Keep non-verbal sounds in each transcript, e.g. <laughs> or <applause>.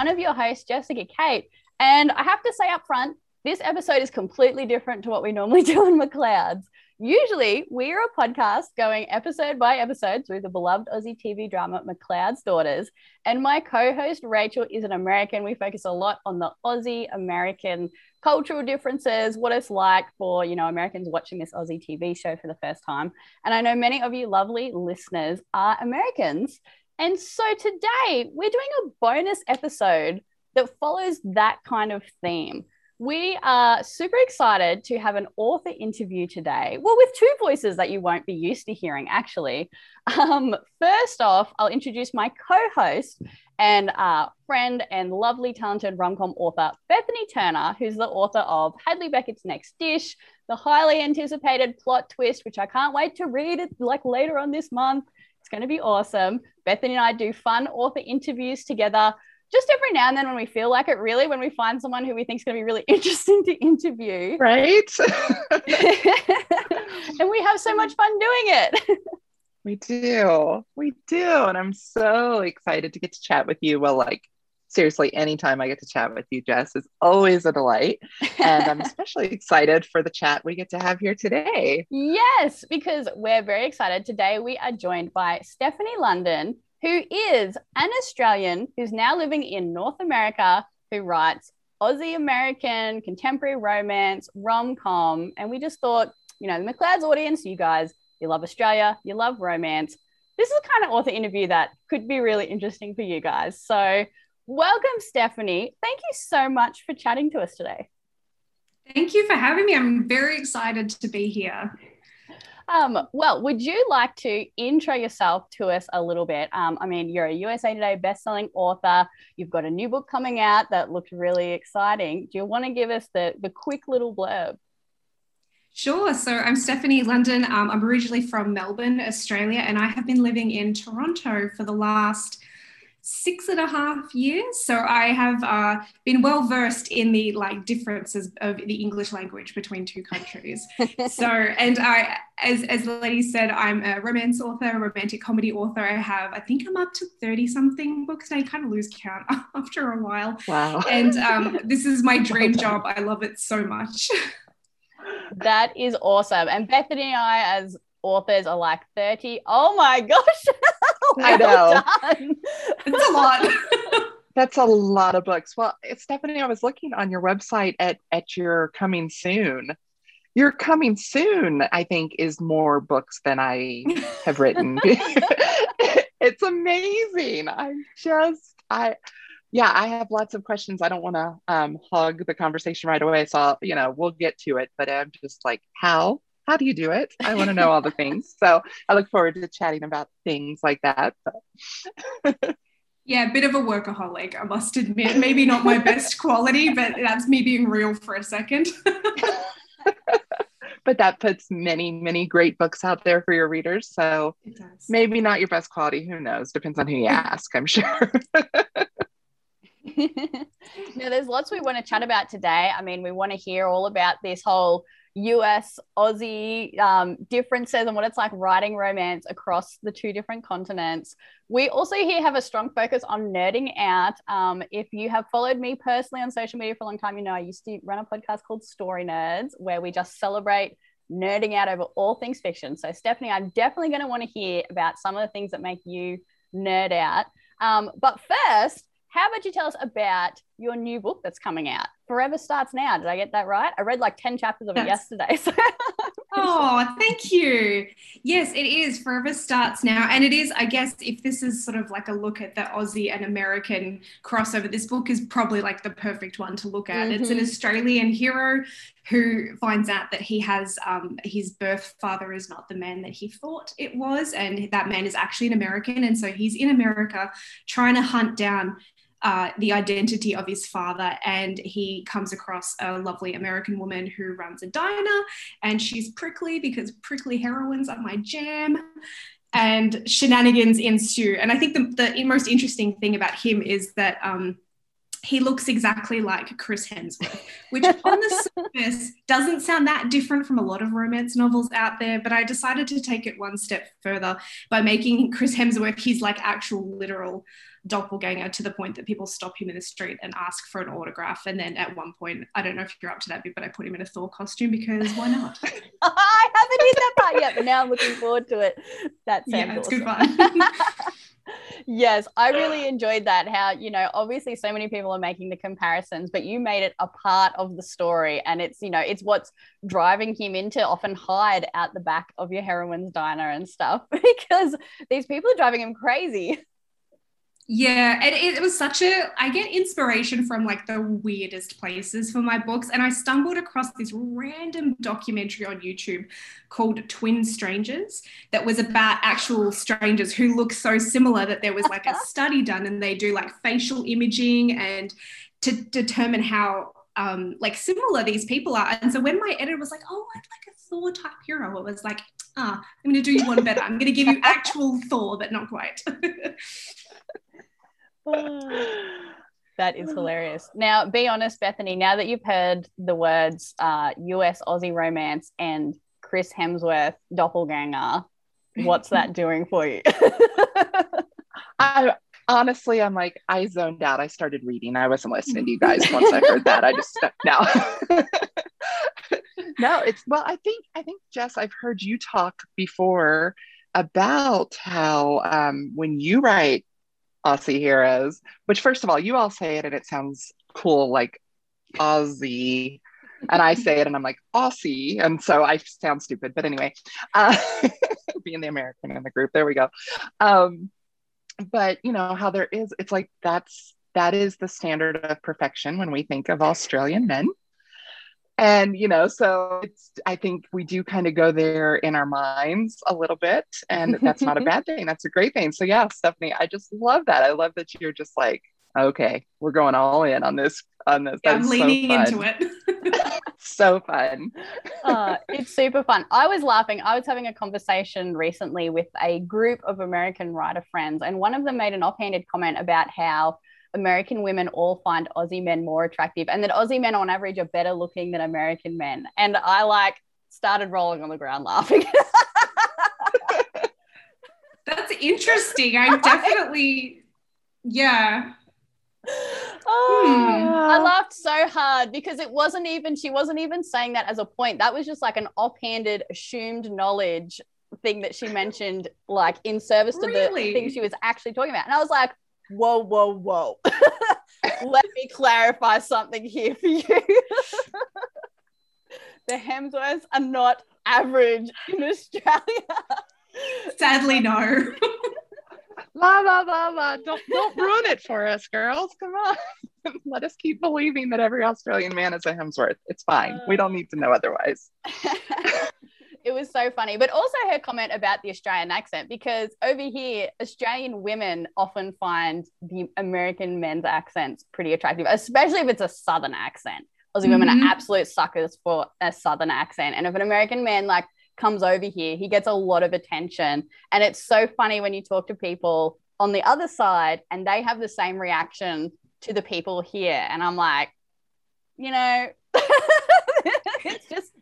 one of your hosts, Jessica Kate. And I have to say up front, this episode is completely different to what we normally <laughs> do on McLeod's. Usually, we are a podcast going episode by episode through the beloved Aussie TV drama McLeod's Daughters. And my co host, Rachel, is an American. We focus a lot on the Aussie American cultural differences, what it's like for, you know, Americans watching this Aussie TV show for the first time. And I know many of you lovely listeners are Americans. And so today we're doing a bonus episode that follows that kind of theme. We are super excited to have an author interview today. Well, with two voices that you won't be used to hearing, actually. <laughs> Um, first off, I'll introduce my co host and uh, friend and lovely, talented rom com author, Bethany Turner, who's the author of Hadley Beckett's Next Dish, the highly anticipated plot twist, which I can't wait to read it like later on this month. It's going to be awesome. Bethany and I do fun author interviews together just every now and then when we feel like it, really, when we find someone who we think is going to be really <laughs> interesting to interview. Right. <laughs> and we have so much fun doing it. we do. We do. And I'm so excited to get to chat with you. Well, like, seriously, anytime I get to chat with you, Jess, is always a delight. And I'm <laughs> especially excited for the chat we get to have here today. Yes, because we're very excited. Today, we are joined by Stefanie London who is an Australian who's now living in North America, who writes Aussie American, contemporary romance, rom com. And we just thought, you know, the McLeod's audience, you guys, you love Australia, you love romance. This is the kind of author interview that could be really interesting for you guys. So, welcome, Stefanie. Thank you so much for chatting to us today. Thank you for having me. I'm very excited to be here. Um, well, would you like to intro yourself to us a little bit? Um, I mean, you're a USA Today best-selling author. You've got a new book coming out that looks really exciting. Do you want to give us the, the quick little blurb? Sure. So I'm Stefanie London. Um, I'm originally from Melbourne, Australia, and I have been living in Toronto for the last six and a half years. So I have uh, been well versed in the like differences of the English language between two countries. <laughs> so, and I, as, as the lady said, I'm a romance author, a romantic comedy author. I have, I think I'm up to 30 something books. I kind of lose count <laughs> after a while. Wow. And um, this is my dream <laughs> job. I love it so much. that is awesome. And Bethany and I, as authors, are like 30. Oh my gosh. <laughs> I know. That's a lot. <laughs> That's a lot of books. Well, Stefanie, I was looking on your website at at your coming soon. Your coming soon, I think, is more books than I have written. <laughs> it's amazing. I just I yeah, I have lots of questions. I don't want to um, hug the conversation right away, so I'll, you know we'll get to it. But I'm just like, how how do you do it? I want to know all the things. So I look forward to chatting about things like that. <laughs> yeah, a bit of a workaholic, I must admit. Maybe not my best quality, but that's me being real for a second. <laughs> but that puts many, many great books out there for your readers. So maybe not your best quality. Who knows? Depends on who you <laughs> ask, I'm sure. now, there's lots we want to chat about today. I mean, we want to hear all about this whole US Aussie um, differences and what it's like writing romance across the two different continents. We also here have a strong focus on nerding out. Um, if you have followed me personally on social media for a long time, you know I used to run a podcast called Story Nerds where we just celebrate nerding out over all things fiction. So, Stefanie, I'm definitely going to want to hear about some of the things that make you nerd out. Um, but first, how about you tell us about your new book that's coming out? Forever Starts Now. Did I get that right? I read like 10 chapters of it yesterday. <laughs> So. <laughs> oh, thank you. Yes, it is. Forever Starts Now. And it is, I guess, if this is sort of like a look at the Aussie and American crossover, this book is probably like the perfect one to look at. Mm-hmm. It's an mm-hmm. Australian hero who finds out that he has um, his birth father is not the man that he thought it was. And that man is actually an American. And so he's in America trying to hunt down uh, the identity of his father, and he comes across a lovely American woman who runs a diner, and she's prickly because prickly heroines are my jam. And shenanigans ensue. And I think the, the most interesting thing about him is that um, he looks exactly like Chris Hemsworth, which <laughs> on the surface doesn't sound that different from a lot of romance novels out there. But I decided to take it one step further by making Chris Hemsworth his like actual literal doppelganger to the point that people stop him in the street and ask for an autograph. And then at one point, I don't know if you're up to that bit, but I put him in a Thor costume because why not? <laughs> I haven't hit that part yet, but now I'm looking forward to it. That sounds yeah, it's awesome. good fun. <laughs> yes, I really enjoyed that. How, you know, obviously so many people are making the comparisons, but you made it a part of the story. And it's, you know, it's what's driving him into often hide out the back of your heroine's diner and stuff <laughs> because these people are driving him crazy. Yeah, and it was such a. I get inspiration from like the weirdest places for my books, and I stumbled across this random documentary on YouTube called Twin Strangers that was about actual strangers who look so similar that there was like a <laughs> study done, and they do like facial imaging and to determine how um, like similar these people are. And so when my editor was like, "Oh, I'd like a Thor type hero," it was like, "Ah, I'm going to do you one better. I'm going to give you <laughs> actual Thor, but not quite." <laughs> <laughs> that is hilarious. Now, be honest, Bethany, now that you've heard the words uh, US Aussie romance and Chris Hemsworth doppelganger, what's that <laughs> doing for you? I honestly, I'm like, I zoned out. I started reading. I wasn't listening to you guys <laughs> once I heard that. I just no. no, it's well, I think I think Jess, I've heard you talk before about how um, when you write Aussie heroes, which first of all, you all say it and it sounds cool, like Aussie. And I say it and I'm like Aussie. And so I sound stupid. But anyway, uh, <laughs> being the American in the group, there we go. Um, but you know how there is, it's like that's that is the standard of perfection when we think of Australian men and you know so it's i think we do kind of go there in our minds a little bit and <laughs> that's not a bad thing. That's a great thing. So yeah stefanie i just love that. I love that you're just like okay we're going all in on this on this. Yeah, i'm leaning so into it. <laughs> So fun. Uh, it's super fun. I was laughing. I was having a conversation recently with a group of american writer friends and one of them made an offhanded comment about how American women all find Aussie men more attractive and that Aussie men on average are better looking than American men. And I like started rolling on the ground laughing. <laughs> That's interesting. I definitely, yeah. Oh, hmm. I laughed so hard because it wasn't even, she wasn't even saying that as a point. That was just like an offhanded, assumed knowledge thing that she mentioned, like in service to really? the thing she was actually talking about. And I was like, whoa, whoa, whoa. <laughs> Let me clarify something here for you. <laughs> the Hemsworths are not average in Australia. Sadly, no. la la la la. Don't don't ruin it for us, girls. Come on. <laughs> Let us keep believing that every Australian man is a Hemsworth. It's fine. Uh, we don't need to know otherwise it was so funny. But also her comment about the Australian accent, because over here, Australian women often find the American men's accents pretty attractive, especially if it's a Southern accent. Aussie mm-hmm. women are mm-hmm. absolute suckers for a Southern accent. And if an American man like comes over here, he gets a lot of attention. And it's so funny when you talk to people on the other side and they have the same reaction to the people here. And I'm like, you know, it's just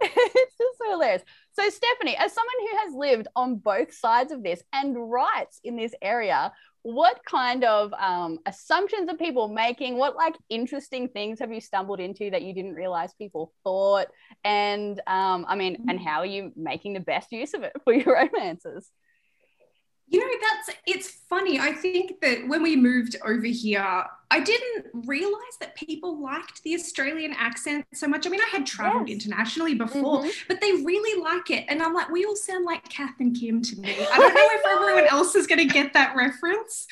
it's just so hilarious. So Stefanie, as someone who has lived on both sides of this and writes in this area, what kind of um, assumptions are people making? What like interesting things have you stumbled into that you didn't realize people thought? And um, I mean, and how are you making the best use of it for your <laughs> romances? You know, that's it's funny. I think that when we moved over here, I didn't realize that people liked the Australian accent so much. I mean, I had traveled yes. internationally before, mm-hmm. but they really like it. And I'm like, we all sound like Kath and Kim to me. I don't know if everyone <laughs> else is going to get that reference,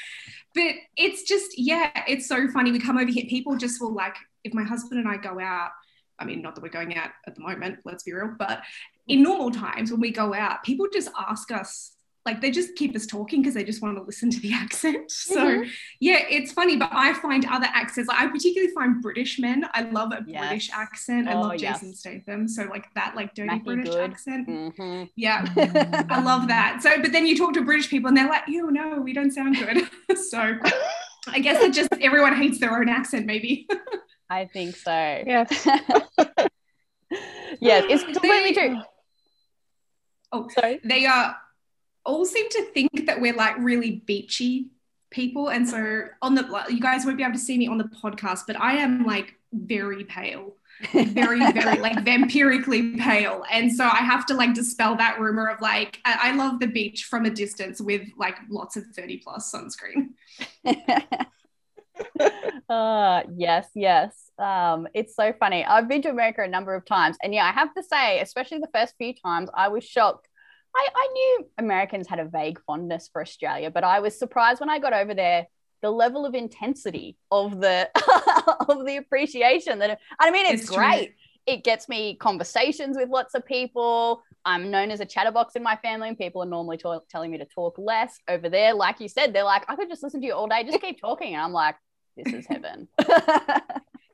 but it's just, yeah, it's so funny. We come over here, people just will like, if my husband and I go out, I mean, not that we're going out at the moment, let's be real, but in normal times when we go out, people just ask us like they just keep us talking because they just want to listen to the <laughs> accent. So mm-hmm. yeah, it's funny, but I find other accents. Like I particularly find British men. I love a yes. British accent. I oh, love Jason yes. Statham. So like that, like dirty Matthew British Good. accent. Mm-hmm. Yeah, <laughs> I love that. So, but then you talk to British people and they're like, "You no, we don't sound good." <laughs> so I guess it just everyone hates their own accent, maybe. I think so. Yes. yes, it's completely They- true. Oh, Sorry. they uh, all seem to think that we're like really beachy people, and so on the you guys won't be able to see me on the podcast, but I am like very pale. very very <laughs> like vampirically pale and so i have to like dispel that rumor of like I, I love the beach from a distance with like lots of 30 plus sunscreen <laughs> uh, yes, yes. Um, it's so funny. I've been to America a number of times, and yeah, I have to say, especially the first few times, I was shocked. I, I knew Americans had a vague fondness for Australia, but I was surprised when I got over there. The level of intensity of the <laughs> of the appreciation that I mean, it's, It's true. great. It gets me conversations with lots of people. I'm known as a chatterbox in my family, and people are normally telling me to talk less. Over there, like you said, they're like, I could just listen to you all day, just keep talking. And I'm like, this is heaven. <laughs>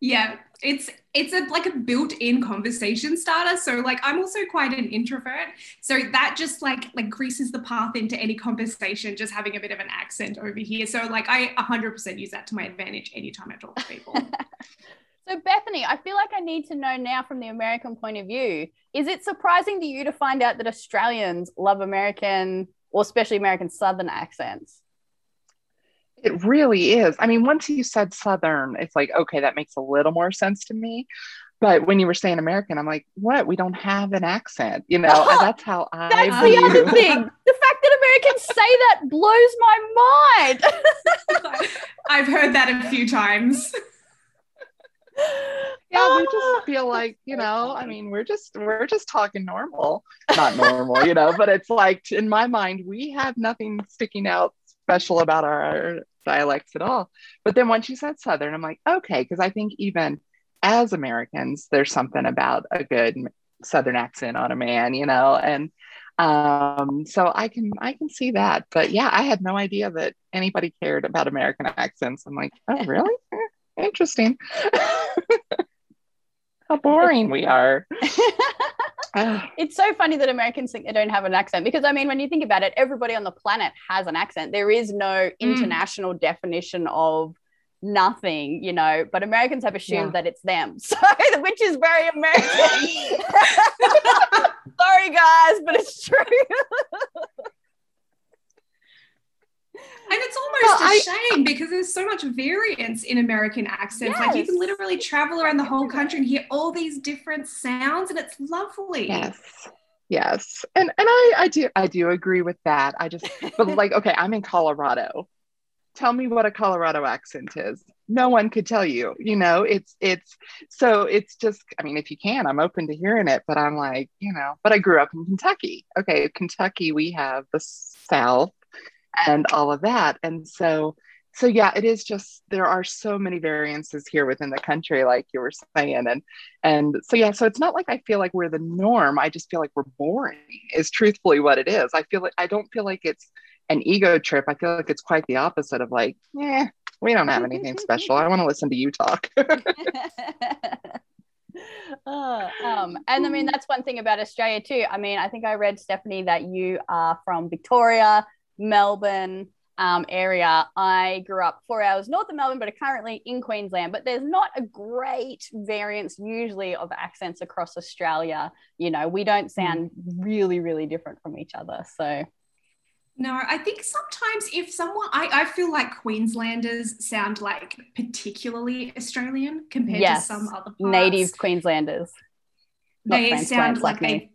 Yeah, it's it's a like a built-in conversation starter. So like I'm also quite an introvert. So that just like like the path into any conversation, just having a bit of an accent over here. So like I 100% use that to my advantage anytime I talk to people. <laughs> so, Bethany, I feel like I need to know now from the American point of view is it surprising to you to find out that Australians love American or especially American Southern accents? It really is. I mean, once you said Southern, it's like, okay, that makes a little more sense to me. But when you were saying American, I'm like, what? We don't have an accent, you know? and <laughs> that's how I That's view. the other <laughs> thing. The fact that Americans say that blows my mind. <laughs> I've heard that a few times. Yeah, we Ah. just feel like, you know, I mean, we're just we're just talking normal. Not normal, you know, but it's like in my mind, we have nothing sticking out special about our dialects at all. But then once you said Southern, I'm like, okay, because I think even as Americans, there's something about a good Southern accent on a man, you know, and um so i can i can see that. But yeah i had no idea that anybody cared about american accents. I'm like oh really? <laughs> Interesting. <laughs> How boring we are <laughs> Ah. it's so funny that Americans think they don't have an accent because I mean, when you think about it, everybody on the planet has an accent. There is no mm. international definition of nothing, you know, but Americans have assumed that it's them. <laughs> So, which is very American. <laughs> <laughs> Sorry, guys, but it's true. And it's almost Well, a I- shame because there's so much variance in American accents. Like you can literally travel around the whole country and hear all these different sounds, and it's lovely. yes. Yes. And and i i do i do agree with that. I just but <laughs> like okay i'm in colorado. Tell me what a colorado accent is. No one could tell you you know? It's it's so it's just i mean if you can i'm open to hearing it but i'm like you know but i grew up in kentucky. Okay kentucky we have the south and all of that. And so so yeah it is just there are so many variances here within the country like you were saying. And and so yeah so it's not like i feel like we're the norm. I just feel like we're boring is truthfully what it is. I feel like i don't feel like it's an ego trip. I feel like it's quite the opposite of like yeah we don't have anything special. I want to listen to you talk. <laughs> <laughs> Uh, um, and I mean, that's one thing about Australia too. I mean, I think I read, Stefanie, that you are from Victoria, Melbourne um, area. I grew up four hours north of Melbourne, but are currently in Queensland. But there's not a great variance usually of accents across Australia. You know, we don't sound really, really different from each other. So, No, I think sometimes if someone, I, I feel like Queenslanders sound like particularly Australian compared Yes, to some other parts. native Queenslanders. not they sound like like they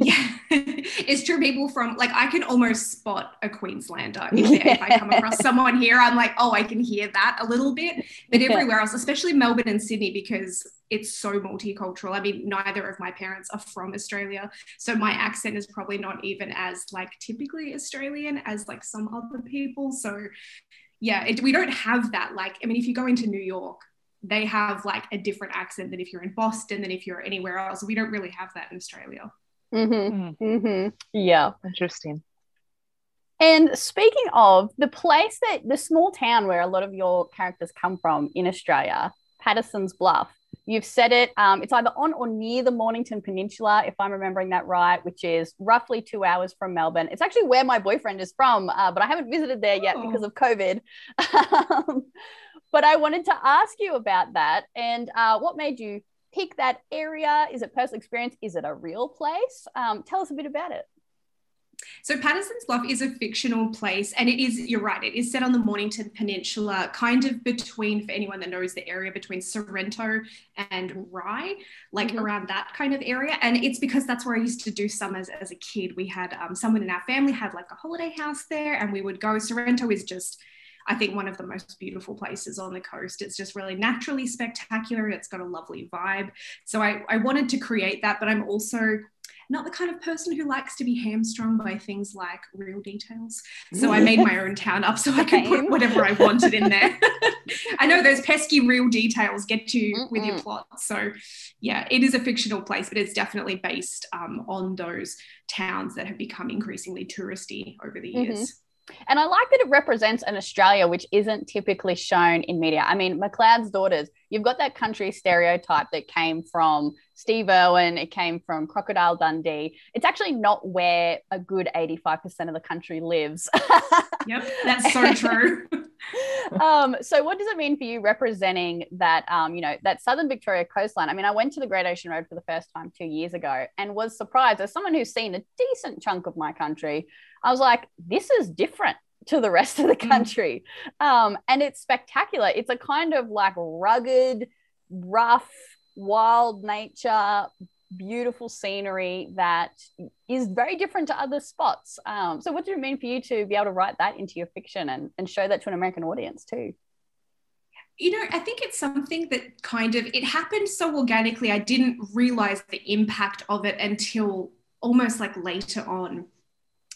yeah, <laughs> it's true. People from like I can almost spot a Queenslander if, <laughs> they- if I come across someone here. I'm like, oh, I can hear that a little bit, but Yeah. everywhere else, especially Melbourne and Sydney, because it's so multicultural. I mean, neither of my parents are from Australia, so my accent is probably not even as like typically Australian as like some other people. So yeah, it, we don't have that. Like, I mean, if you go into New York. They have like a different accent than if you're in Boston, than if you're anywhere else. We don't really have that in Australia. Mm-hmm. Mm-hmm. Yeah. interesting And speaking of the place that the small town where a lot of your characters come from in Australia, Patterson's Bluff, You've said it. Um, it's either on or near the Mornington Peninsula, if I'm remembering that right, which is roughly two hours from Melbourne. It's actually where my boyfriend is from, uh, but I haven't visited there yet oh. because of COVID. <laughs> Um, but I wanted to ask you about that and uh, what made you pick that area? Is it personal experience? Is it a real place? Um, tell us a bit about it. So Patterson's Bluff is a fictional place, and it is, you're right, it is set on the Mornington Peninsula, kind of between, for anyone that knows the area, between Sorrento and Rye, like mm-hmm. around that kind of area. And it's because that's where I used to do summers as a kid. We had um, someone in our family had like a holiday house there, and we would go. Sorrento is just I think one of the most beautiful places on the coast. It's just really naturally spectacular. It's got a lovely vibe. So I, I wanted to create that, but I'm also not the kind of person who likes to be hamstrung by things like real details. So I made my own town up so I could put whatever I wanted in there. <laughs> I know those pesky real details get you Mm-mm. with your plot. So yeah, it is a fictional place, but it's definitely based um, on those towns that have become increasingly touristy over the mm-hmm. years. Mm-hmm. And I like that it represents an Australia which isn't typically shown in media. I mean, McLeod's Daughters, you've got that country stereotype that came from Steve Irwin, it came from Crocodile Dundee. It's actually not where a good 85% of the country lives. <laughs> yep, that's so true. <laughs> um, so what does it mean for you representing that um, you know that southern victoria coastline i mean i went to the great ocean road for the first time two years ago and was surprised as someone who's seen a decent chunk of my country I was like, this is different to the rest of the mm. country. Mm. Um, and it's spectacular. It's a kind of like rugged, rough, wild nature, beautiful scenery that is very different to other spots. Um, so, what did it mean for you to be able to write that into your fiction and, and show that to an American audience too? you know i think it's something that kind of it happened so organically i didn't realize the impact of it until almost like later on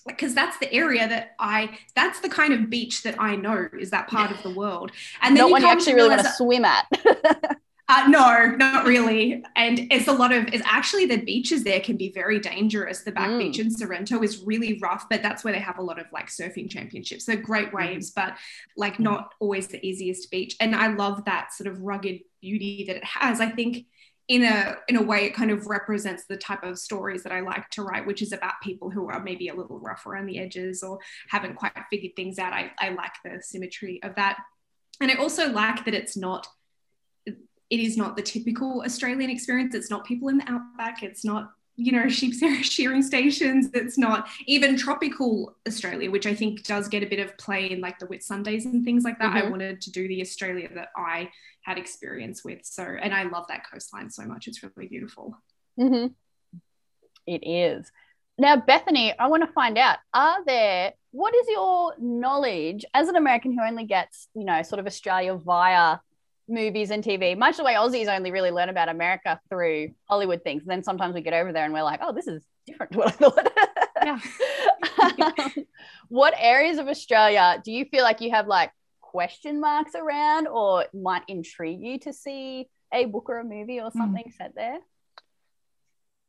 because that's the area that I that's the kind of beach that I know is that part of the <laughs> world. And then not one you actually really want to swim at. <laughs> uh, no, not really. And it's a lot of it's actually the beaches there can be very dangerous. The back mm. beach in Sorrento is really rough, but that's where they have a lot of like surfing championships. They're great mm. waves, mm. but like not always the easiest beach. And I love that sort of rugged beauty that it has. I think in a in a way it kind of represents the type of stories that I like to write, which is about people who are maybe a little rough around the edges or haven't quite figured things out. I, I like the symmetry of that. And I also like that it's not it is not the typical Australian experience. It's not people in the outback. It's not you know sheep <laughs> shearing stations it's not even tropical australia which i think does get a bit of play in like the Whitsundays and things like that mm-hmm. i wanted to do the australia that i had experience with. So, and I love that coastline so much. It's really beautiful. Mm-hmm. It is. Now, Bethany, I want to find out are there, what is your knowledge as an American who only gets, you know, sort of Australia via movies and TV, much the way Aussies only really learn about America through Hollywood things. And then sometimes we get over there and we're like, oh, this is different to what I thought. Yeah. <laughs> um, what areas of Australia do you feel like you have like question marks around or might intrigue you to see a book or a movie or hmm. something mm. set there?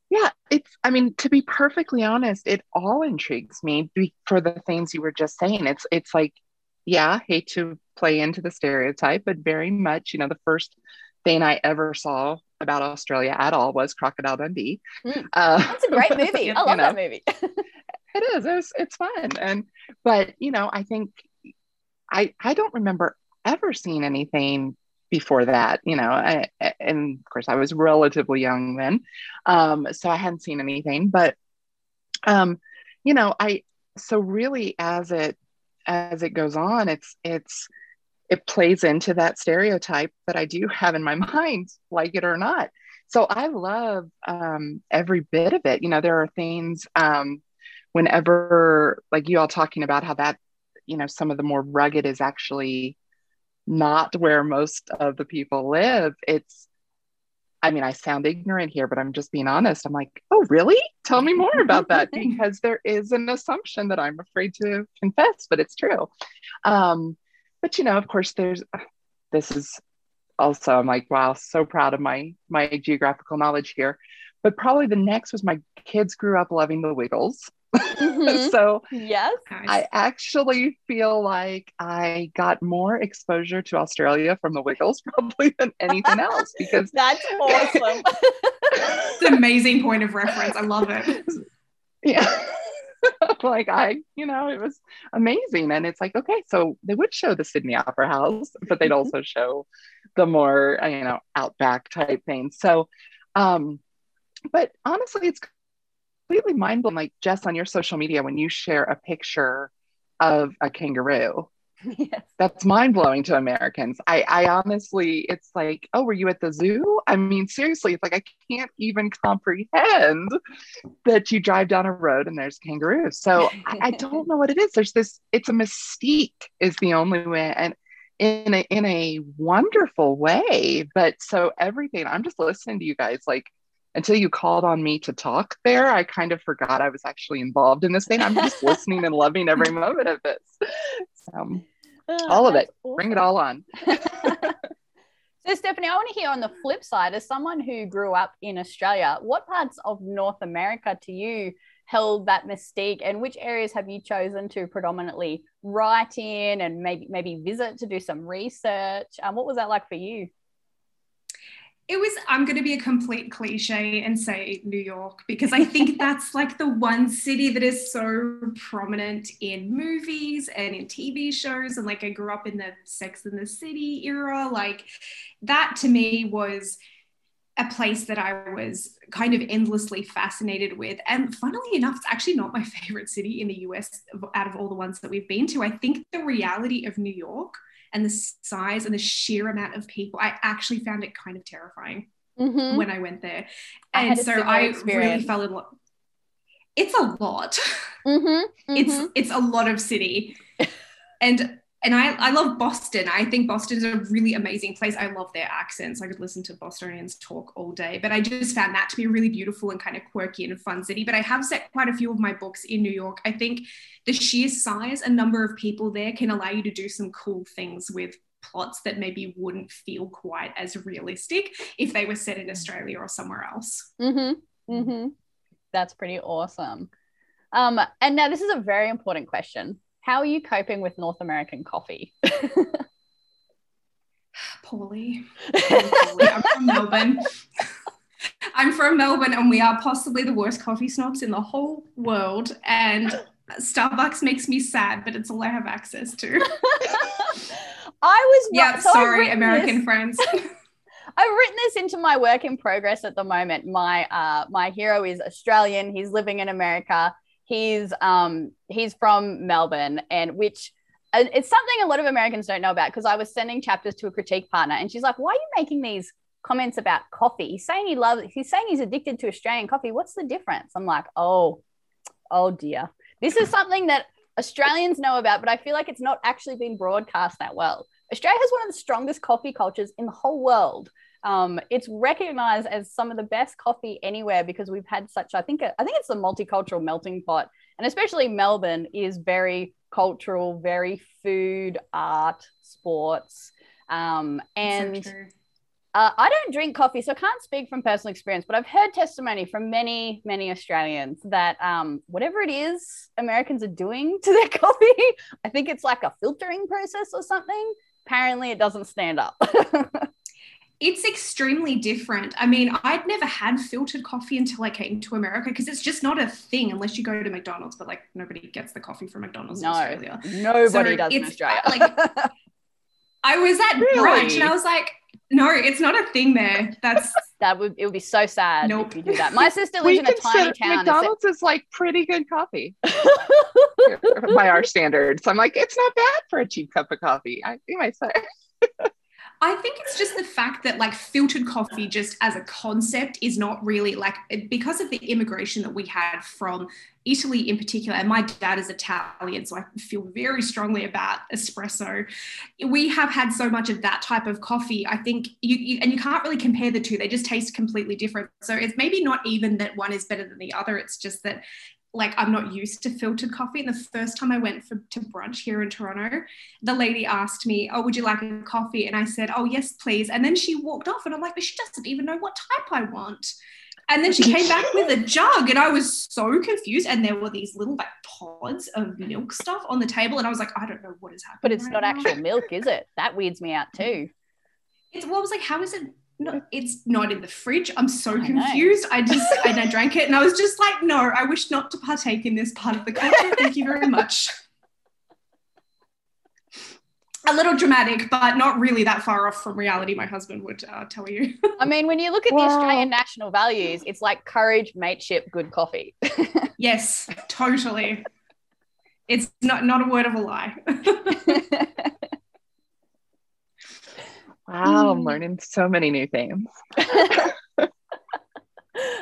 Yeah, it's, I mean, to be perfectly honest, it all intrigues me for the things you were just saying. It's, it's like, yeah, hate to play into the stereotype, but very much, you know, the first thing I ever saw about Australia at all was Crocodile Dundee. Mm, <laughs> uh, that's a great movie. <laughs> I love know, that movie. <laughs> it is. It's, it's fun. And, but, you know, I think I I don't remember ever seeing anything before that, you know, I, and of course I was relatively young then, um, so I hadn't seen anything. But, um, you know, I so really as it as it goes on, it's it's it plays into that stereotype that I do have in my <laughs> mind, like it or not. So I love um, every bit of it. You know, there are things um, whenever, like you all talking about how that you know some of the more rugged is actually not where most of the people live it's i mean i sound ignorant here but i'm just being honest i'm like oh really tell me more about <laughs> that because there is an assumption that i'm afraid to confess but it's true um, but you know of course there's this is also i'm like wow so proud of my my geographical knowledge here but probably the next was my kids grew up loving the Wiggles. Mhm. <laughs> so yes. I actually feel like I got more exposure to Australia from the Wiggles <laughs> probably than anything else because <laughs> That's awesome. It's an amazing point of reference. I love it. yeah. <laughs> like I, you know, it was amazing. And it's like, okay, so they would show the Sydney Opera House, but they'd also show the more, you know, outback type things. So um, but honestly, it's completely mind blowing. Like Jess on your social media, when you share a picture of a kangaroo, <laughs> yes. that's mind blowing to Americans. I, I honestly, it's like, oh, were you at the zoo? I mean, seriously, it's like I can't even comprehend that you drive down a road and there's kangaroos. So I, I don't <laughs> know what it is. There's this, it's a mystique, is the only way. And in a in a wonderful way. But so everything, I'm just listening to you guys like until you called on me to talk there, I kind of forgot I was actually involved in this thing. I'm just <laughs> listening and loving every moment of this. So, all of it. Bring it all on. <laughs> So, Stefanie, I want to hear on the flip side, as someone who grew up in Australia, what parts of North America to you held that mystique, and which areas have you chosen to predominantly write in and maybe maybe visit to do some research? Um, what was that like for you? It was, I'm going to be a complete cliche and say New York because I think <laughs> that's like the one city that is so prominent in movies and in TV shows. And like I grew up in the Sex and the City era. Like that to me was a place that I was kind of endlessly fascinated with. And funnily enough, it's actually not my favorite city in the US out of all the ones that we've been to. I think the reality of New York and the size and the sheer amount of people, I actually found it kind of terrifying Mhm. when I went there. And a so I really fell in love. It's a lot. Mhm. <laughs> It's Mhm. it's a lot of city. <laughs> And and I, I love Boston. I think Boston is a really amazing place. I love their accents. I could listen to Bostonians talk all day, but I just found that to be a really beautiful and kind of quirky and fun city. But I have set quite a few of my books in New York. I think the sheer size and number of people there can allow you to do some cool things with plots that maybe wouldn't feel quite as realistic if they were set in Australia or somewhere else. Mm-hmm. Mm-hmm. That's pretty awesome. Um, and now this is a very important question. How are you coping with North American coffee? <laughs> Poorly. Poorly. I'm from Melbourne. <laughs> I'm from Melbourne, and we are possibly the worst coffee snobs in the whole world. And Starbucks makes me sad, but it's all I have access to. <laughs> I was Yeah, so sorry, American this- friends. I've written this into my work in progress at the moment. My uh, my hero is Australian. He's living in America. He's um he's from Melbourne, and which it's something a lot of Americans don't know about because I was sending chapters to a critique partner, and she's like, "Why are you making these comments about coffee? He's saying he loves. He's saying he's addicted to Australian coffee. What's the difference?" I'm like, "Oh, oh dear. This is something that Australians know about, but I feel like it's not actually been broadcast that well." Australia has one of the strongest coffee cultures in the whole world. Um, it's recognized as some of the best coffee anywhere because we've had such. I think I think it's a multicultural melting pot, and especially Melbourne is very cultural, very food, art, sports, um, and So uh, I don't drink coffee, so I can't speak from personal experience, but I've heard testimony from many, many Australians that um, whatever it is Americans are doing to their <laughs> coffee, I think it's like a filtering process or something. Apparently, it doesn't stand up. <laughs> It's extremely different. I mean, I'd never had filtered coffee until I came to America because it's just not a thing unless you go to McDonald's, but like nobody gets the coffee from McDonald's in Australia. nobody So does in Australia. like- I was at <laughs> Really? brunch and I was like, no, it's not a thing there. That's <laughs> that would it would be so sad Nope. if you do that. My sister We lives in a tiny town. McDonald's is like pretty good coffee <laughs> by our standards. I'm like, it's not bad for a cheap cup of coffee. I you might say. I think it's just the fact that like filtered coffee just as a concept is not really like because of the immigration that we had from Italy in particular and my dad is Italian so I feel very strongly about espresso. We have had so much of that type of coffee. I think you, you and you can't really compare the two. They just taste completely different. So it's maybe not even that one is better than the other. It's just that like I'm not used to filtered coffee. And the first time I went for, to brunch here in Toronto, the lady asked me, Oh, would you like a coffee? And I said, Oh, yes, please. And then she walked off, and I'm like, But she doesn't even know what type I want. And then she came back with a jug, and I was so confused. And there were these little like pods of milk stuff on the table, and I was like, I don't know what is happening. But it's right not now. actual milk, is it? That weirds me out too. It's well, I was like, how is it? No, it's not in the fridge. I'm so I know. confused. I just and I drank it, and I was just like, no, I wish not to partake in this part of the culture. Thank you very much. A little dramatic, but not really that far off from reality. My husband would uh, tell you. I mean, when you look at the Australian national values, it's like courage, mateship, good coffee. <laughs> yes, totally. It's not not a word of a lie. <laughs> Wow, I'm Mm. learning so many new things. <laughs> oh,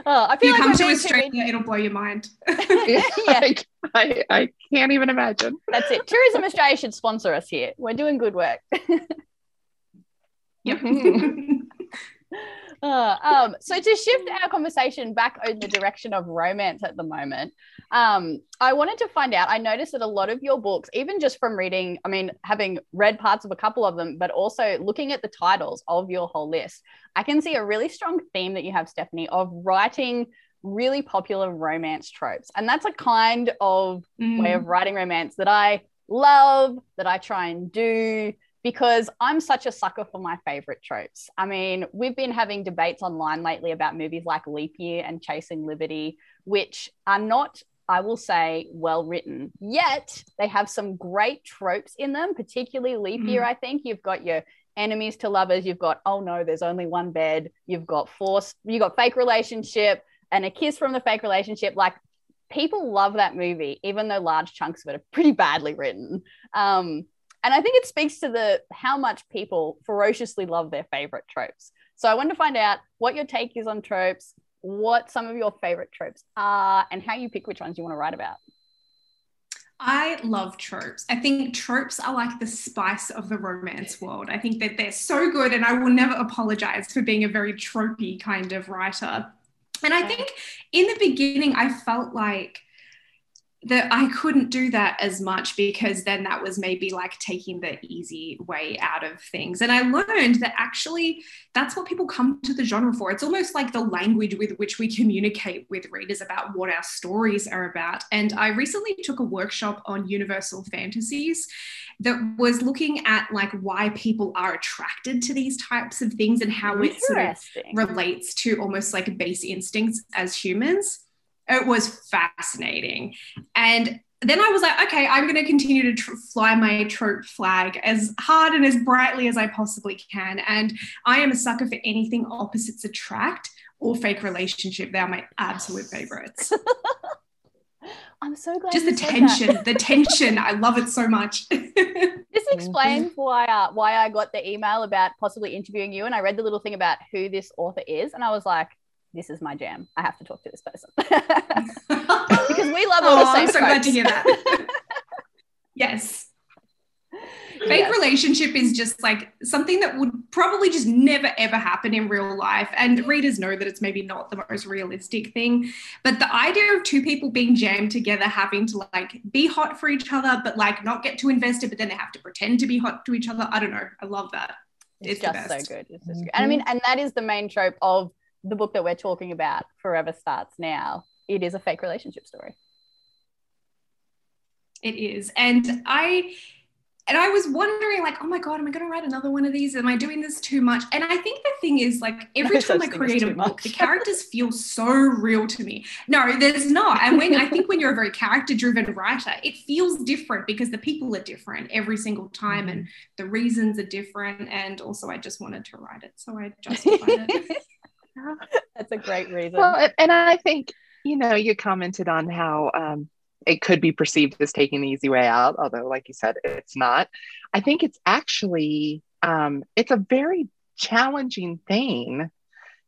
I If feel you like come to Australia, it'll blow your mind. <laughs> <laughs> Yeah. I, I, I can't even imagine. That's it. Tourism Australia should sponsor us here. We're doing good work. Yep. Uh, <laughs> um, so to shift our conversation back in the direction of romance at the moment, um, I wanted to find out. I noticed that a lot of your books, even just from reading, I mean, having read parts of a couple of them, but also looking at the titles of your whole list, I can see a really strong theme that you have, Stefanie, of writing really popular romance tropes, and that's a kind of Mm. way of writing romance that I love, that I try and do because I'm such a sucker for my favorite tropes. I mean, we've been having debates online lately about movies like Leap Year and Chasing Liberty, which are not, I will say, well written. Yet they have some great tropes in them, particularly Leap Year, I think. You've got your enemies to lovers, you've got, oh no, there's only one bed, you've got forced, you got fake relationship and a kiss from the fake relationship. Like people love that movie, even though large chunks of it are pretty badly written. Um, and I think it speaks to the how much people ferociously love their favorite tropes. So I wanted to find out what your take is on tropes, what some of your favorite tropes are, and how you pick which ones you want to write about. I love tropes. I think tropes are like the spice of the romance world. I think that they're so good, and I will never apologize for being a very tropey kind of writer. And I think in the beginning, I felt like that I couldn't do that as much because then that was maybe like taking the easy way out of things. And I learned that actually that's what people come to the genre for. It's almost like the language with which we communicate with readers about what our stories are about. And I recently took a workshop on universal fantasies that was looking at like why people are attracted to these types of things and how it sort of relates to almost like base instincts as humans. It was fascinating. And then I was like, okay, I'm going to continue to tr- fly my trope flag as hard and as brightly as I possibly can. And I am a sucker for anything opposites attract or fake relationship. They are my absolute favorites. <laughs> I'm so glad. Just the tension, the tension. I love it so much. <laughs> This explains why uh, why I got the email about possibly interviewing you, and I read the little thing about who this author is, and I was like, "This is my jam. I have to talk to this person." <laughs> because we love all the Oh, same I'm so glad to hear that. yes. Fake Yes. relationship is just like something that would probably just never ever happen in real life. And mm-hmm. readers know that it's maybe not the most realistic thing. But the idea of two people being jammed together, having to like be hot for each other, but like not get too invested, but then they have to pretend to be hot to each other. I don't know. I love that. It's, It's just so good. It's just mm-hmm. good. And I mean, and that is the main trope of the book that we're talking about, Forever Starts Now. It is a fake relationship story. It is. And I and I was wondering, like, oh my God, am I going to write another one of these? Am I doing this too much? And I think the thing is, like, every <laughs> No time I create a book, much. the characters feel so real to me. No, there's not. And when I think when you're a very character driven writer, it feels different because the people are different every single time and mm-hmm. the reasons are different. And also, I just wanted to write it. So I justified it. <laughs> <laughs> That's a great reason. Well, and- I think, you know, you commented on how um, it could be perceived as taking the easy way out, although, like you said, it's not. I think it's actually, um, it's a very challenging thing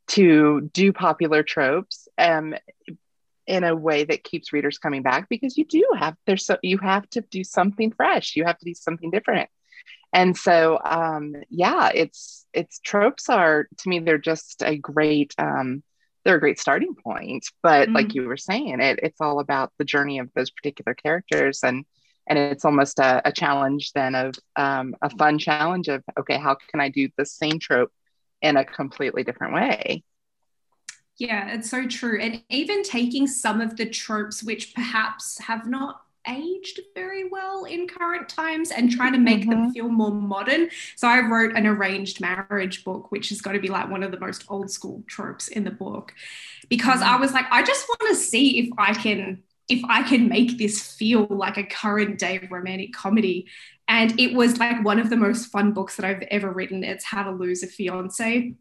to do popular tropes um, in a way that keeps readers coming back because you do have, there's so, you have to do something fresh. You have to do something different. And so, um, yeah, it's, it's tropes are, to me, they're just a great, um, they're a great starting point but like Mm. you were saying it it's all about the journey of those particular characters and and it's almost a, a challenge then of um, a fun challenge of okay how can i do the same trope in a completely different way Yeah, it's so true. And even taking some of the tropes which perhaps have not aged very well in current times and trying to make mm-hmm. them feel more modern. So I wrote an arranged marriage book, which has got to be like one of the most old school tropes in the book, because mm-hmm. I was like, I just want to see if I can if I can make this feel like a current day romantic comedy. And it was like one of the most fun books that I've ever written. It's How to Lose a Fiance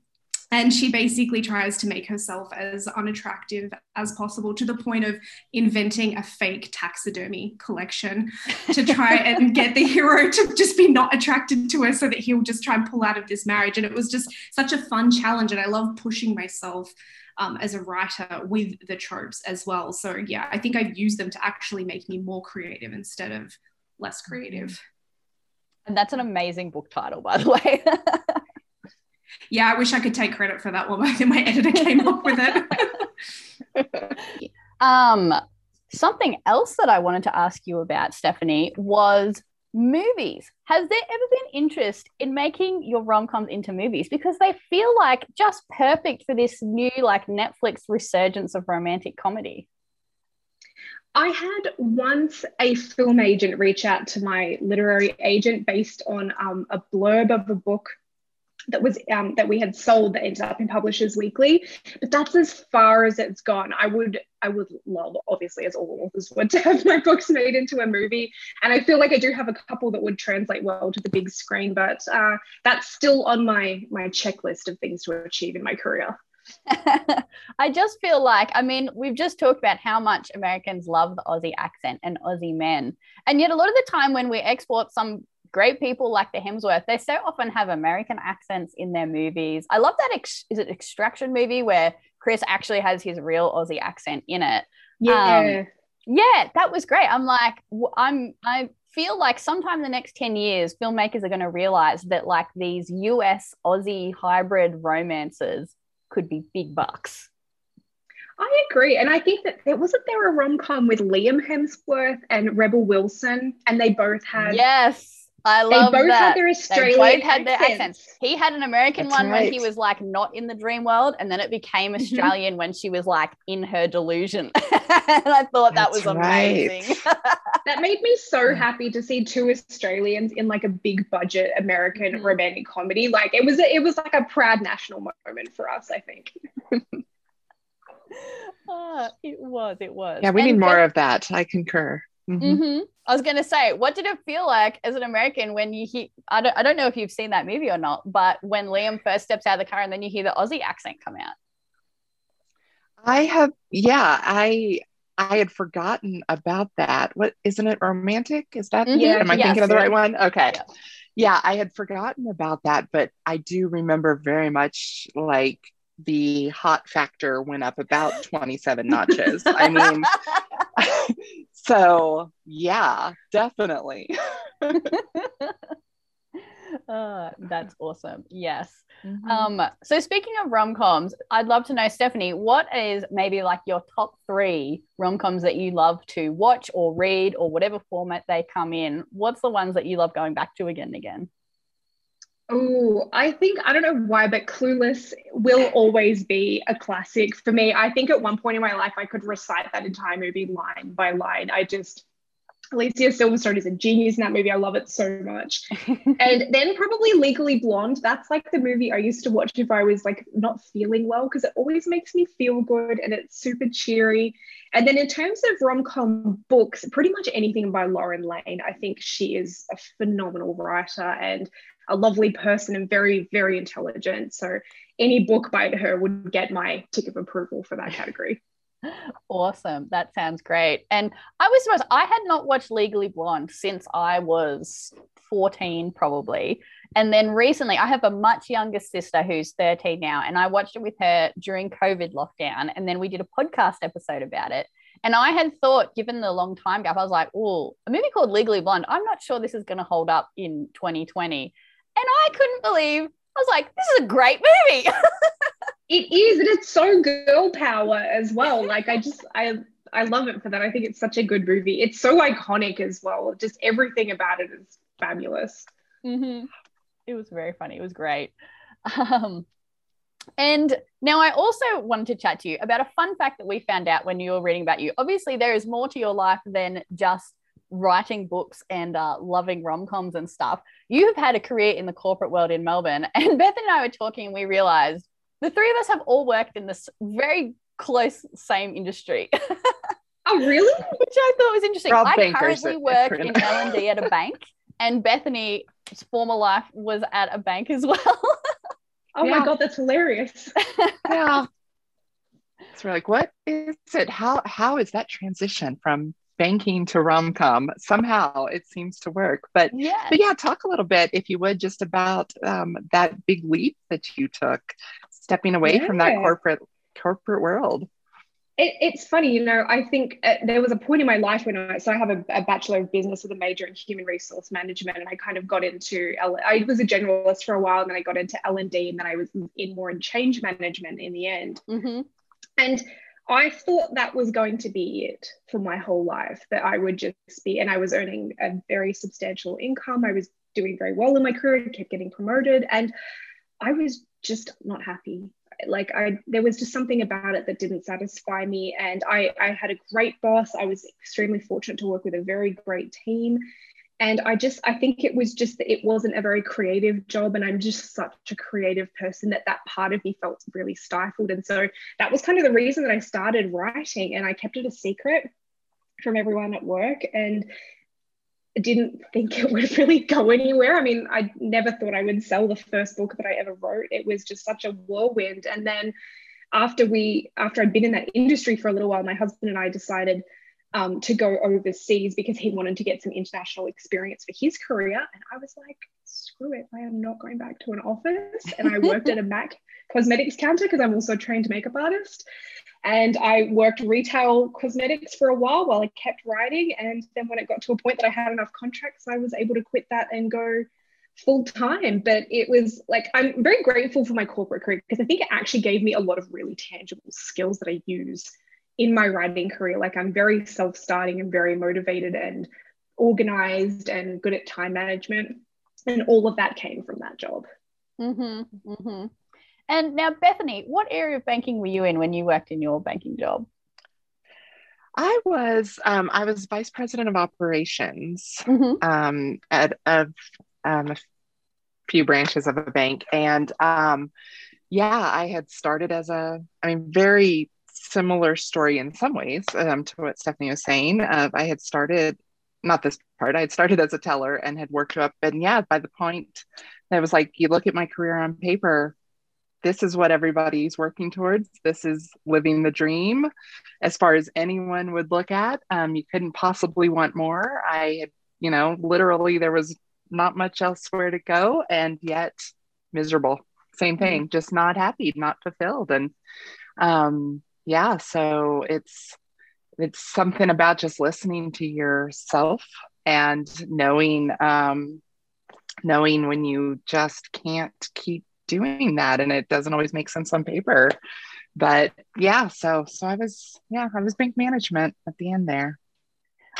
and she basically tries to make herself as unattractive as possible to the point of inventing a fake taxidermy collection to try and <laughs> get the hero to just be not attracted to her so that he'll just try and pull out of this marriage. And it was just such a fun challenge. And I love pushing myself um, as a writer with the tropes as well. So, yeah, I think I've used them to actually make me more creative instead of less creative. And that's an amazing book title, by the way. <laughs> yeah, I wish I could take credit for that one. <laughs> I think my editor came up with it. <laughs> um, something else that I wanted to ask you about, Stefanie, was movies. Has there ever been interest in making your rom coms into movies? Because they feel like just perfect for this new, like Netflix resurgence of romantic comedy. I had once a film agent reach out to my literary agent based on um, a blurb of a book that was um, that we had sold that ended up in Publishers Weekly, but that's as far as it's gone. I would I would love, obviously, as all authors would, <laughs> to have my books made into a movie, and I feel like I do have a couple that would translate well to the big screen, but uh, that's still on my my checklist of things to achieve in my career. <laughs> I just feel like, I mean, we've just talked about how much Americans love the Aussie accent and Aussie men. And yet, a lot of the time when we export some great people like the Hemsworth, they so often have American accents in their movies. I love that. Ex- is it Extraction movie where Chris actually has his real Aussie accent in it? Yeah. Um, yeah, that was great. I'm like, I'm, I feel like sometime in the next 10 years, filmmakers are going to realize that like these US Aussie hybrid romances could be big bucks. I agree. And I think that there wasn't there a rom com with Liam Hemsworth and Rebel Wilson, and they both had yes I love they both that. had their Australian they both had their accents. He had an American That's one right. when he was like not in the dream world, and then it became mm-hmm. Australian mm-hmm. when she was like in her delusion. <laughs> and I thought That's that was amazing. Right. <laughs> <laughs> that made me so happy to see two Australians in like a big budget American mm-hmm. romantic comedy. Like it was, it was like a proud national moment for us. I think. Ah, it was. It was. Yeah, we and need more of that. I concur. Mm-hmm. Mm-hmm. I was going to say, what did it feel like as an American when you hear? I don't, I don't know if you've seen that movie or not, but when Liam first steps out of the car and then you hear the Aussie accent come out. I have, yeah, I I had forgotten about that. What isn't it romantic? Is that mm-hmm. am I yes, thinking of the right one? Okay. Yeah. yeah, I had forgotten about that, but I do remember very much like the hot factor went up about 27 notches. I mean, <laughs> <laughs> so yeah, definitely. <laughs> uh, that's awesome. Yes. Mm-hmm. Um, so speaking of rom-coms, I'd love to know, Stefanie, what is maybe like your top three rom-coms that you love to watch or read or whatever format they come in? What's the ones that you love going back to again and again? Oh, I think I don't know why, but Clueless will always be a classic for me. I think at one point in my life I could recite that entire movie line by line. I just Alicia Silverstone is a genius in that movie. I love it so much. <laughs> and then probably Legally Blonde. That's like the movie I used to watch if I was like not feeling well because it always makes me feel good and it's super cheery. And then in terms of rom-com books, pretty much anything by Lauren Layne. I think she is a phenomenal writer and a lovely person and very, very intelligent. So any book by her would get my tick of approval for that category. <laughs> Awesome. That sounds great. And I was surprised. I had not watched Legally Blonde since I was 14, probably. And then recently, I have a much younger sister who's 13 now, and I watched it with her during COVID lockdown. And then we did a podcast episode about it. And I had thought, given the long time gap, I was like, oh, a movie called Legally Blonde, I'm not sure this is going to hold up in 2020. And I couldn't believe, I was like, this is a great movie. <laughs> it is, and it's so girl power as well. Like I just I I love it for that. I think it's such a good movie. It's so iconic as well. Just everything about it is fabulous. Mm-hmm. It was very funny. It was great. Um, And now I also wanted to chat to you about a fun fact that we found out when you were reading about you. Obviously, there is more to your life than just writing books and uh, loving rom coms and stuff. You have had a career in the corporate world in Melbourne. <laughs> And Beth and I were talking, and we realized the three of us have all worked in this very close same industry. <laughs> Oh, really? Which I thought was interesting. Rob I Bankers currently work at in L and D at a <laughs> bank, and Bethany's former life was at a bank as well. Oh Yeah. my god, that's hilarious. yeah. So we're like, what is it? How how is that transition from banking to rom com? Somehow it seems to work. But yeah. but yeah, talk a little bit, if you would, just about um, that big leap that you took, stepping away from that corporate corporate world. It, it's funny, you know. I think uh, there was a point in my life when I so I have a, a bachelor of business with a major in human resource management, and I kind of got into L, I was a generalist for a while, and then I got into L and D, and then I was in more in change management in the end. hmm And I thought that was going to be it for my whole life, that I would just be, and I was earning a very substantial income. I was doing very well in my career, I kept getting promoted, and I was just not happy. Like I, there was just something about it that didn't satisfy me. And I, I had a great boss. I was extremely fortunate to work with a very great team. And I just, I think it was just that it wasn't a very creative job. And I'm just such a creative person that that part of me felt really stifled. And so that was kind of the reason that I started writing and I kept it a secret from everyone at work and didn't think it would <laughs> really go anywhere. I mean, I never thought I would sell the first book that I ever wrote. It was just such a whirlwind. And then after we, after I'd been in that industry for a little while, my husband and I decided um, to go overseas because he wanted to get some international experience for his career. And I was like, screw it, I am not going back to an office. And I worked at a MAC cosmetics counter because I'm also a trained makeup artist. And I worked retail cosmetics for a while while I kept writing. And then when it got to a point that I had enough contracts, I was able to quit that and go full time. But it was like, I'm very grateful for my corporate career because I think it actually gave me a lot of really tangible skills that I use in my writing career. Like, I'm very self starting and very motivated and organized and good at time management. And all of that came from that job. hmm hmm And now, Bethany, what area of banking were you in when you worked in your banking job? I was um, I was vice president of operations hmm um, at a, um, a few branches of a bank, and um, yeah, I had started as a I mean very similar story in some ways um, to what Stefanie was saying. I had started not this part. I had started as a teller and had worked up, and yeah, by the point that was like you look at my career on paper. This is what everybody's working towards. This is living the dream as far as anyone would look at. Um, you couldn't possibly want more. I had, you know, literally there was not much elsewhere to go, and yet miserable. Same thing, just not happy, not fulfilled, and um, yeah. So it's it's something about just listening to yourself and knowing um, knowing when you just can't keep doing that, and it doesn't always make sense on paper but yeah so so i was yeah i was bank management at the end there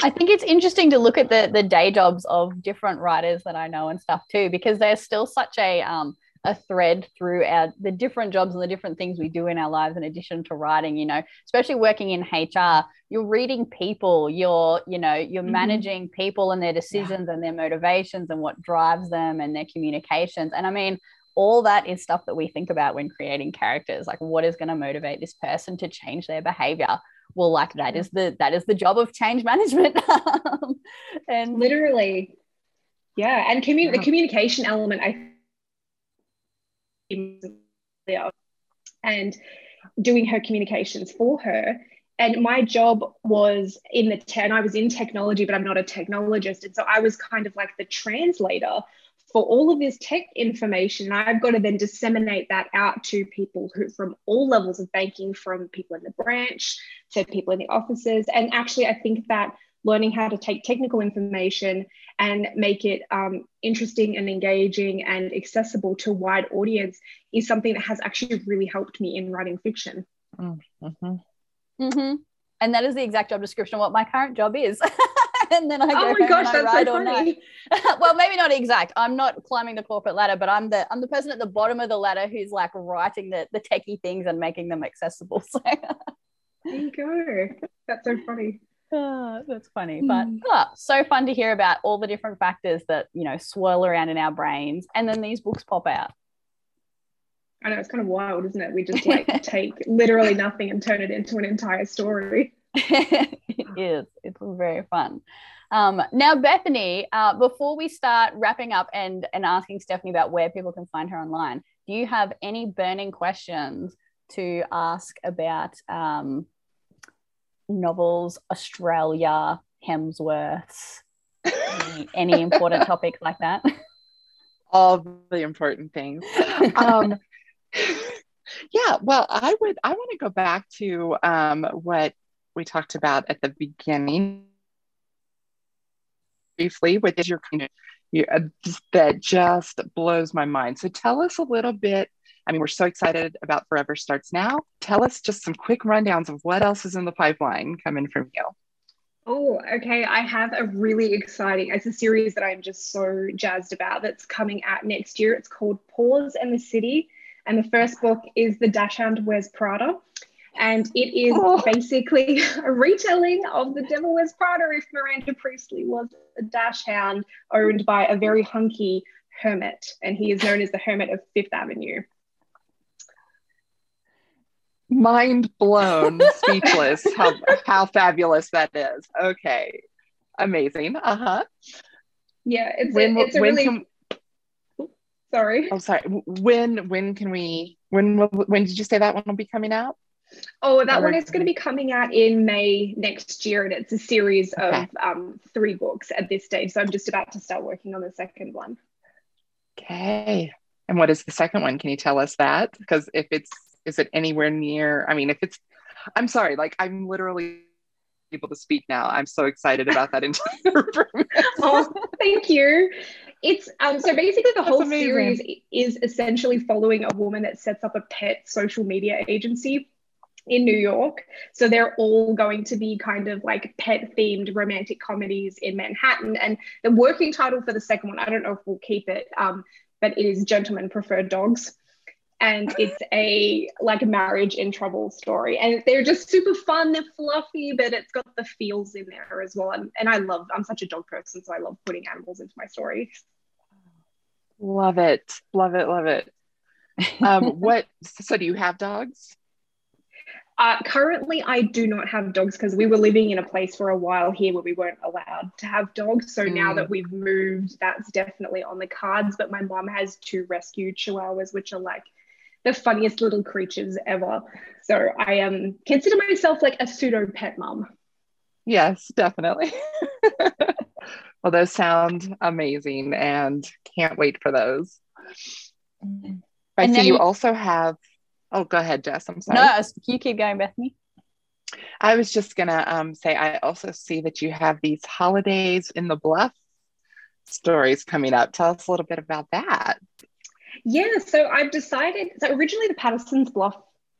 I think it's interesting to look at the the day jobs of different writers that I know and stuff too, because there's still such a um a thread through our the different jobs and the different things we do in our lives in addition to writing you know especially working in hr you're reading people you're you know you're Mhm. managing people and their decisions and their motivations and what drives them and their communications and i mean all that is stuff that we think about when creating characters like what is going to motivate this person to change their behavior well like that is the that is the job of change management <laughs> Um, and Literally. Yeah. And commu- the communication element, I yeah. And doing her communications for her. And my job was in the ten. I was in technology, but I'm not a technologist. And so I was kind of like the translator for all of this tech information. And I've got to then disseminate that out to people who from all levels of banking, from people in the branch to people in the offices. And actually, I think that learning how to take technical information and make it um, interesting and engaging and accessible to a wide audience is something that has actually really helped me in writing fiction. Mhm. Mhm. and that is the exact job description of what my current job is <laughs> and then I go Oh my gosh, that's so funny. <laughs> well, maybe not exact. I'm not climbing the corporate ladder, but I'm the I'm the person at the bottom of the ladder who's like writing the the techie things and making them accessible. <laughs> So There you go. That's so funny. Ah, that's funny, but Mm. ah, so fun to hear about all the different factors that you know swirl around in our brains, and then these books pop out. I know it's kind of wild, isn't it? We just <laughs> like take literally nothing and turn it into an entire story. <laughs> it is. It's very fun. Um, now, Bethany, uh, before we start wrapping up and and asking Stefanie about where people can find her online, do you have any burning questions to ask about um, novels, Australia, Hemsworths, any, <laughs> any important topics like that? all the important things. Um, <laughs> yeah, well, I would. I want to go back to um, what we talked about at the beginning briefly, which is your kind of uh, that just blows my mind. So tell us a little bit. I mean, we're so excited about Forever Starts Now. Tell us just some quick rundowns of what else is in the pipeline coming from you. Oh, okay. I have a really exciting, it's a series that I'm just so jazzed about that's coming out next year. It's called Paws and the City. And the first book is The Dachshund Wears Prada. And it is Oh. basically <laughs> a retelling of The Devil Wears Prada if Miranda Priestly was a dachshund owned by a very hunky hermit. And he is known as the Hermit of Fifth Avenue. Mind blown, <laughs> speechless. How how fabulous that is. Okay, amazing. Uh huh. Yeah, it's, When a, it's a when really, can, sorry. I'm oh sorry. When when can we? When will, when did you say that one will be coming out? Oh, that Or- one is going to be coming out in May next year, and it's a series of um, three books at this stage. So I'm just about to start working on the second one. Okay. And what is the second one? Can you tell us that? Because if it's is it anywhere near? I mean, if it's, I'm sorry. Like I'm literally able to speak now. I'm so excited about that <laughs> entire. Oh, thank you. It's um, so basically the That's whole amazing. series is essentially following a woman that sets up a pet social media agency in New York. So they're all going to be kind of like pet themed romantic comedies in Manhattan. And the working title for the second one, I don't know if we'll keep it, um, but it is Gentlemen Prefer Dogs. And it's a like a marriage in trouble story. And they're just super fun, they're fluffy, but it's got the feels in there as well. And, and I love, I'm such a dog person, so I love putting animals into my stories. Love it. Love it. Love it. Um, <laughs> what? So do you have dogs? Uh, currently, I do not have dogs because we were living in a place for a while here where we weren't allowed to have dogs. So now Mm. that we've moved, that's definitely on the cards. But my mom has two rescued chihuahuas, which are like the funniest little creatures ever. So I um, consider myself like a pseudo pet mom. Yes, definitely. <laughs> well, those sound amazing and can't wait for those. I see you you- also have, oh, go ahead, Jess. I'm sorry. no, you keep going, Bethany. I was just going to um, say, I also see that you have these holidays in the bluff stories coming up. Tell us a little bit about that. Yeah, so I've decided. So originally, the Patterson's Bluff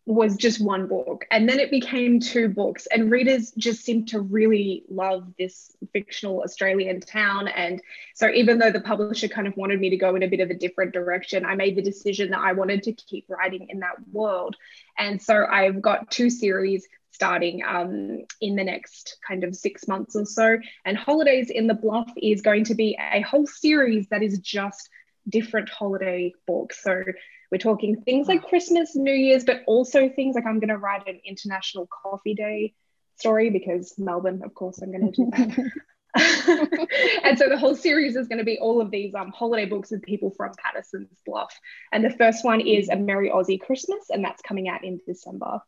was just one book, and then it became two books. And readers just seem to really love this fictional Australian town. And so, even though the publisher kind of wanted me to go in a bit of a different direction, I made the decision that I wanted to keep writing in that world. And so, I've got two series starting um, in the next kind of six months or so. And Holidays in the Bluff is going to be a whole series that is just different holiday books. So we're talking things like Christmas, New Year's, but also things like I'm going to write an International Coffee Day story because Melbourne, of course, I'm going to do <laughs> that. <laughs> and so the whole series is going to be all of these um, holiday books with people from Patterson's Bluff. And the first one is A Merry Aussie Christmas, and that's coming out in December.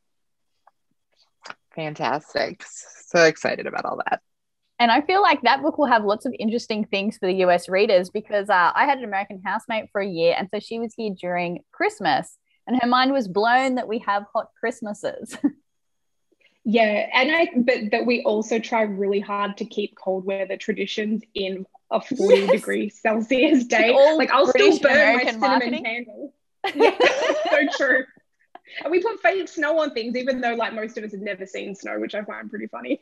Fantastic. So excited about all that. And I feel like that book will have lots of interesting things for the US readers because uh, I had an American housemate for a year. And so she was here during Christmas and her mind was blown that we have hot Christmases. <laughs> Yeah, and I but that we also try really hard to keep cold weather traditions in a 40 Yes. degree Celsius day. Like I'll British still burn my cinnamon candle. Yeah, <laughs> <laughs> so true. And we put fake snow on things, even though like most of us have never seen snow, which I find pretty funny.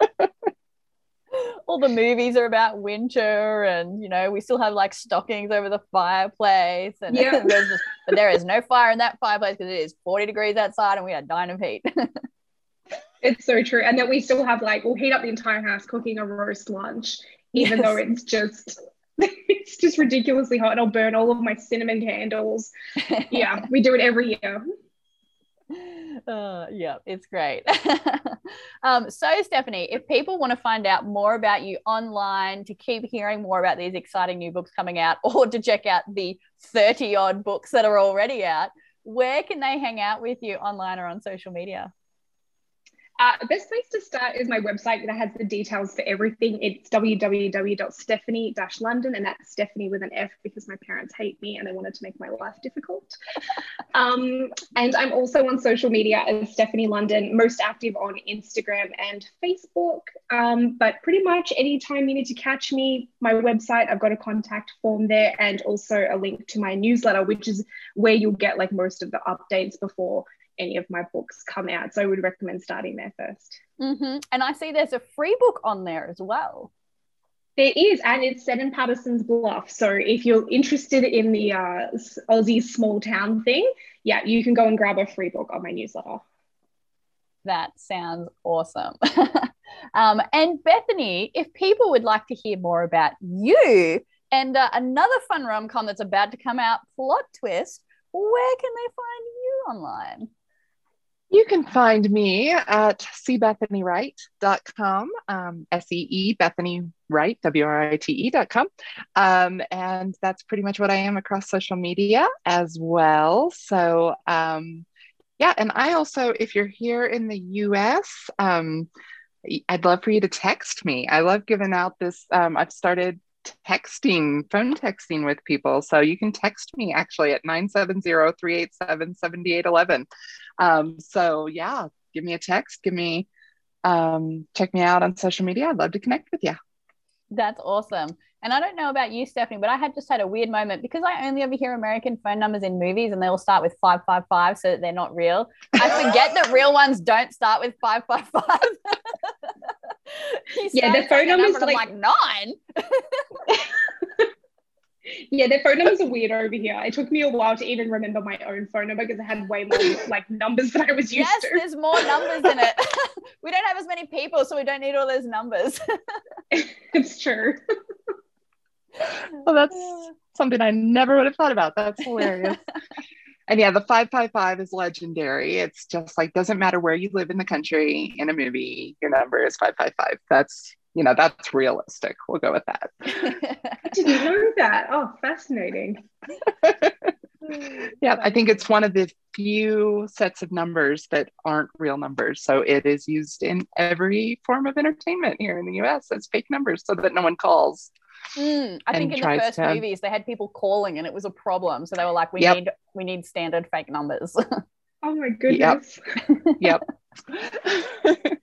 <laughs> all the movies are about winter, and you know we still have like stockings over the fireplace, and Yeah. <laughs> just, but there is no fire in that fireplace because it is 40 degrees outside, and we are dying of heat. It's so true. And then we still have like, we'll heat up the entire house cooking a roast lunch, even though it's just, <laughs> it's just ridiculously hot. And I'll burn all of my cinnamon candles. Yeah, we do it every year. Uh, yeah, it's great. <laughs> um, so, Stefanie, if people want to find out more about you online, to keep hearing more about these exciting new books coming out, <laughs> or to check out the 30 odd books that are already out, where can they hang out with you online or on social media? Uh, best place to start is my website that has the details for everything. It's www.stefanie-london, and that's Stefanie with an F because my parents hate me and they wanted to make my life difficult. <laughs> um, and I'm also on social media as Stefanie London, most active on Instagram and Facebook. Um, but pretty much anytime you need to catch me, my website, I've got a contact form there and also a link to my newsletter, which is where you'll get like most of the updates before any of my books come out. So I would recommend starting there first. Mm-hmm. And I see there's a free book on there as well. There is, and it's set in Patterson's Bluff. So if you're interested in the uh, Aussie small town thing, yeah, you can go and grab a free book on my newsletter. That sounds awesome. <laughs> um, and Bethany, if people would like to hear more about you and uh, another fun rom com that's about to come out, Plot Twist, where can they find you online? You can find me at seebethanywrite.com, um, S E E Bethany Write, W R I T E.com. Um, and that's pretty much what I am across social media as well. So, um, yeah, and I also, if you're here in the US, um, I'd love for you to text me. I love giving out this. Um, I've started texting, phone texting with people. So you can text me actually at 970 387 7811. Um, so yeah, give me a text, give me, um, check me out on social media. I'd love to connect with you. That's awesome. And I don't know about you, Stefanie, but I had just had a weird moment because I only ever hear American phone numbers in movies and they all start with 555 so that they're not real. I forget that real ones don't start with 555. <laughs> <laughs> <laughs> Yeah, the phone number's I'm like nine. Yeah, their phone numbers are weird over here. It took me a while to even remember my own phone number because I had way more <laughs> like numbers than I was used Yes, to. Yes, there's more numbers in it. we don't have as many people, so we don't need all those numbers. it's true. Well, that's something I never would have thought about. That's hilarious. And yeah, the 555 is legendary. It's just like, doesn't matter where you live in the country in a movie, your number is 555. That's, you know, that's realistic. We'll go with that. I didn't know that. Oh, fascinating. <laughs> Yeah, I think it's one of the few sets of numbers that aren't real numbers. So it is used in every form of entertainment here in the US as fake numbers so that no one calls. Mm, I think in the first to- movies they had people calling and it was a problem. So they were like, we Yep. need we need standard fake numbers. <laughs> Oh my goodness. Yep. <laughs>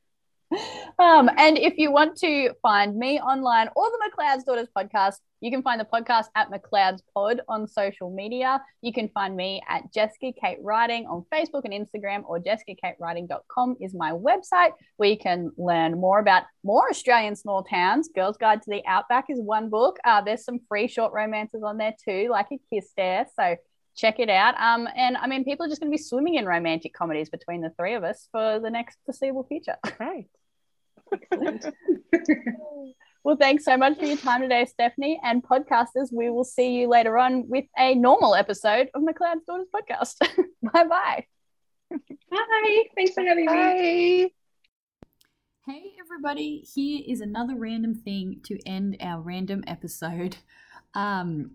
um, and if you want to find me online or the McLeod's Daughters podcast, you can find the podcast at McLeod's Pod on social media. You can find me at Jessica Kate Writing on Facebook and Instagram, or jessicakatewriting.com is my website where you can learn more about more Australian small towns. Girls Guide to the Outback is one book. Uh, there's some free short romances on there too, like a kiss there. So check it out. Um, and I mean, people are just going to be swimming in romantic comedies between the three of us for the next foreseeable future. Right. Well, thanks so much for your time today, Stefanie. And podcasters, we will see you later on with a normal episode of McLeod's Daughters podcast. <laughs> bye bye. Hi. Thanks for having me. Bye. Hey everybody, here is another random thing to end our random episode. Um,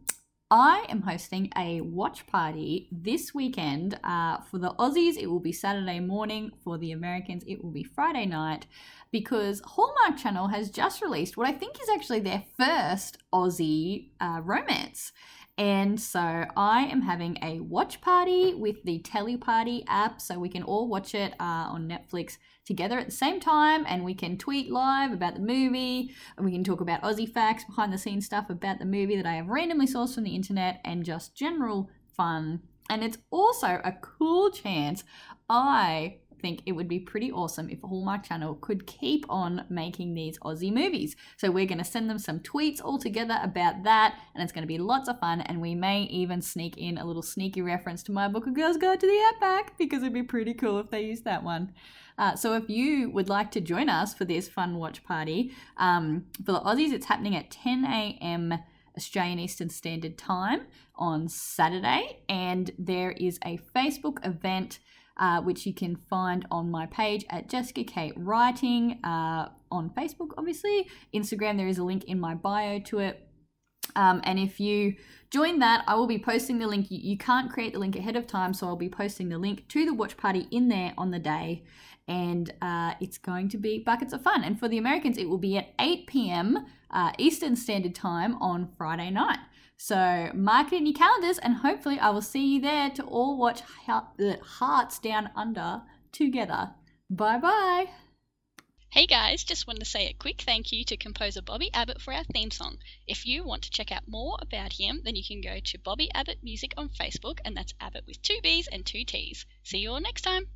I am hosting a watch party this weekend. Uh, for the Aussies, it will be Saturday morning. For the Americans, it will be Friday night because Hallmark Channel has just released what I think is actually their first Aussie uh, romance. And so I am having a watch party with the Teleparty app so we can all watch it uh, on Netflix together at the same time and we can tweet live about the movie and we can talk about Aussie facts, behind the scenes stuff about the movie that I have randomly sourced from the internet and just general fun. And it's also a cool chance I think it would be pretty awesome if Hallmark Channel could keep on making these Aussie movies. So we're going to send them some tweets all together about that, and it's going to be lots of fun. And we may even sneak in a little sneaky reference to my book, A Girl's Guide to the Outback, because it'd be pretty cool if they used that one. Uh, so if you would like to join us for this fun watch party, um, for the Aussies, it's happening at 10 a.m. Australian Eastern Standard Time on Saturday, and there is a Facebook event. Uh, which you can find on my page at Jessica Kate Writing uh, on Facebook, obviously. Instagram, there is a link in my bio to it. Um, and if you join that, I will be posting the link. You, you can't create the link ahead of time, so I'll be posting the link to the watch party in there on the day and uh, it's going to be buckets of fun. And for the Americans, it will be at 8 p.m. Uh, Eastern Standard Time on Friday night. So mark it in your calendars, and hopefully, I will see you there to all watch Hearts Down Under together. Bye bye. Hey guys, just wanted to say a quick thank you to composer Bobby Abbott for our theme song. If you want to check out more about him, then you can go to Bobby Abbott Music on Facebook, and that's Abbott with two B's and two T's. See you all next time.